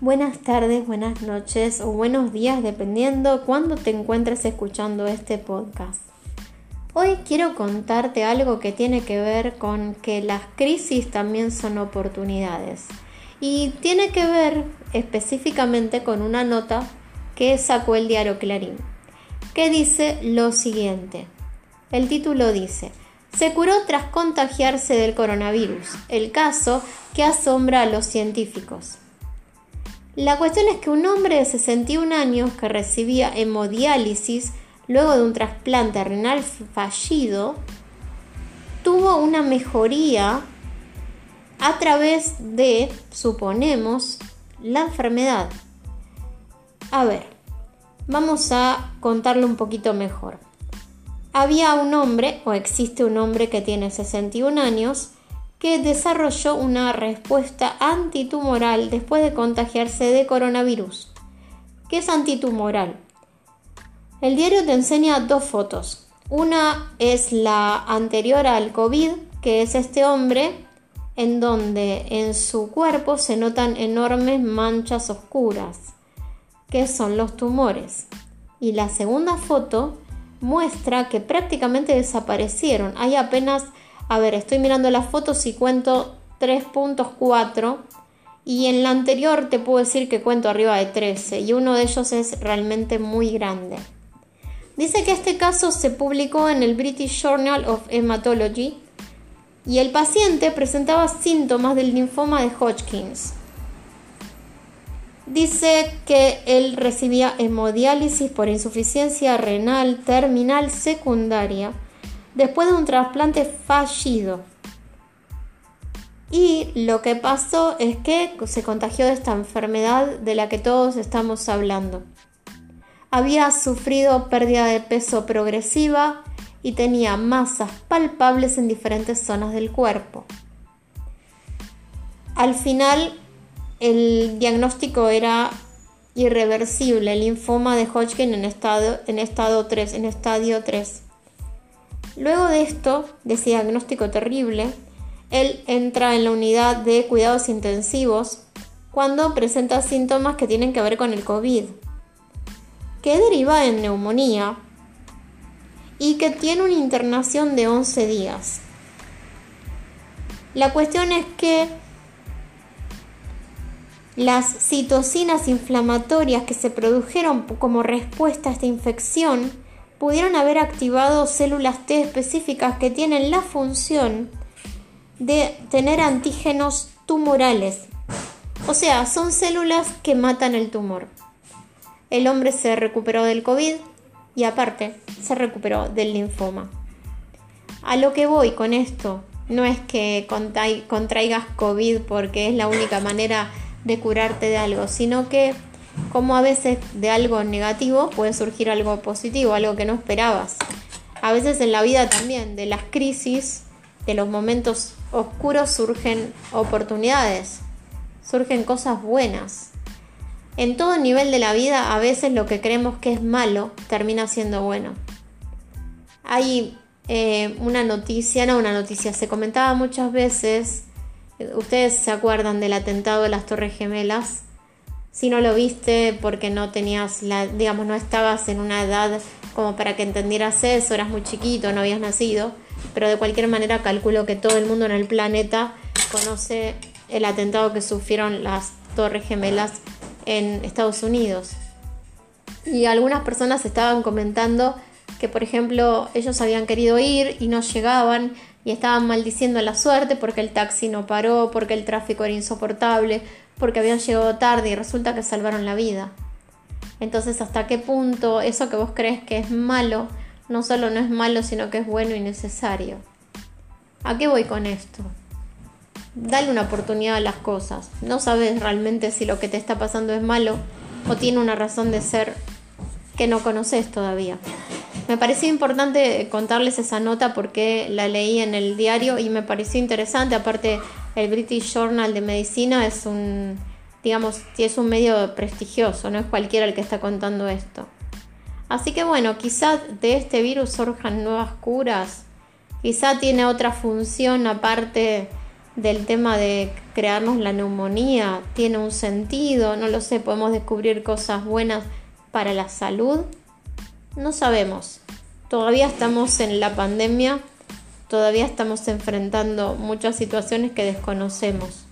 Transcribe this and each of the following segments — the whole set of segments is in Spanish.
Buenas tardes, buenas noches o buenos días dependiendo cuándo te encuentres escuchando este podcast. Hoy quiero contarte algo que tiene que ver con que las crisis también son oportunidades y tiene que ver específicamente con una nota que sacó el diario Clarín, que dice lo siguiente. El título dice, se curó tras contagiarse del coronavirus, el caso que asombra a los científicos. La cuestión es que un hombre de 61 años que recibía hemodiálisis luego de un trasplante renal fallido tuvo una mejoría a través de, suponemos, la enfermedad. A ver, vamos a contarlo un poquito mejor. Había un hombre, o existe un hombre que tiene 61 años, que desarrolló una respuesta antitumoral después de contagiarse de coronavirus. ¿Qué es antitumoral? El diario te enseña dos fotos. Una es la anterior al COVID, que es este hombre, en donde en su cuerpo se notan enormes manchas oscuras, que son los tumores. Y la segunda foto muestra que prácticamente desaparecieron. Hay apenas a ver, estoy mirando las fotos y cuento 3.4 y en la anterior te puedo decir que cuento arriba de 13 y uno de ellos es realmente muy grande. Dice que este caso se publicó en el British Journal of Hematology y el paciente presentaba síntomas del linfoma de Hodgkins. Dice que él recibía hemodiálisis por insuficiencia renal terminal secundaria después de un trasplante fallido. Y lo que pasó es que se contagió de esta enfermedad de la que todos estamos hablando. Había sufrido pérdida de peso progresiva y tenía masas palpables en diferentes zonas del cuerpo. Al final, el diagnóstico era irreversible, linfoma de Hodgkin en estado, en estado 3, en estadio 3. Luego de esto, de ese diagnóstico terrible, él entra en la unidad de cuidados intensivos cuando presenta síntomas que tienen que ver con el COVID, que deriva en neumonía y que tiene una internación de 11 días. La cuestión es que las citocinas inflamatorias que se produjeron como respuesta a esta infección pudieron haber activado células T específicas que tienen la función de tener antígenos tumorales. O sea, son células que matan el tumor. El hombre se recuperó del COVID y aparte se recuperó del linfoma. A lo que voy con esto no es que contraigas COVID porque es la única manera de curarte de algo, sino que como a veces de algo negativo puede surgir algo positivo, algo que no esperabas. A veces en la vida también, de las crisis, de los momentos oscuros surgen oportunidades, surgen cosas buenas. En todo nivel de la vida, a veces lo que creemos que es malo termina siendo bueno. Hay eh, una noticia, no una noticia, se comentaba muchas veces, ustedes se acuerdan del atentado de las Torres Gemelas, si no lo viste porque no tenías la, digamos, no estabas en una edad como para que entendieras eso, eras muy chiquito, no habías nacido, pero de cualquier manera calculo que todo el mundo en el planeta conoce el atentado que sufrieron las Torres Gemelas en Estados Unidos. Y algunas personas estaban comentando que, por ejemplo, ellos habían querido ir y no llegaban y estaban maldiciendo la suerte porque el taxi no paró, porque el tráfico era insoportable, porque habían llegado tarde y resulta que salvaron la vida. Entonces, ¿hasta qué punto eso que vos crees que es malo, no solo no es malo, sino que es bueno y necesario? ¿A qué voy con esto? Dale una oportunidad a las cosas. No sabes realmente si lo que te está pasando es malo o tiene una razón de ser que no conoces todavía. Me pareció importante contarles esa nota porque la leí en el diario y me pareció interesante. Aparte, el British Journal de Medicina es un, digamos, es un medio prestigioso, no es cualquiera el que está contando esto. Así que bueno, quizá de este virus surjan nuevas curas, quizá tiene otra función aparte del tema de crearnos la neumonía tiene un sentido, no lo sé, podemos descubrir cosas buenas para la salud, no sabemos. Todavía estamos en la pandemia, todavía estamos enfrentando muchas situaciones que desconocemos.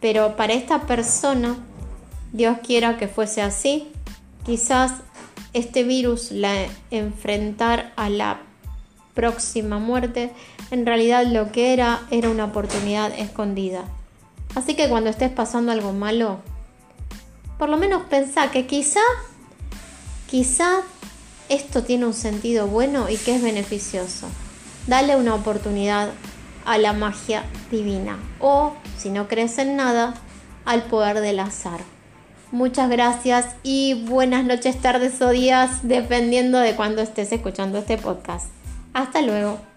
Pero para esta persona, Dios quiera que fuese así, quizás este virus, la enfrentar a la próxima muerte, en realidad lo que era era una oportunidad escondida. Así que cuando estés pasando algo malo, por lo menos pensá que quizá, quizá esto tiene un sentido bueno y que es beneficioso. Dale una oportunidad a la magia divina o, si no crees en nada, al poder del azar. Muchas gracias y buenas noches, tardes o días, dependiendo de cuando estés escuchando este podcast. Hasta luego.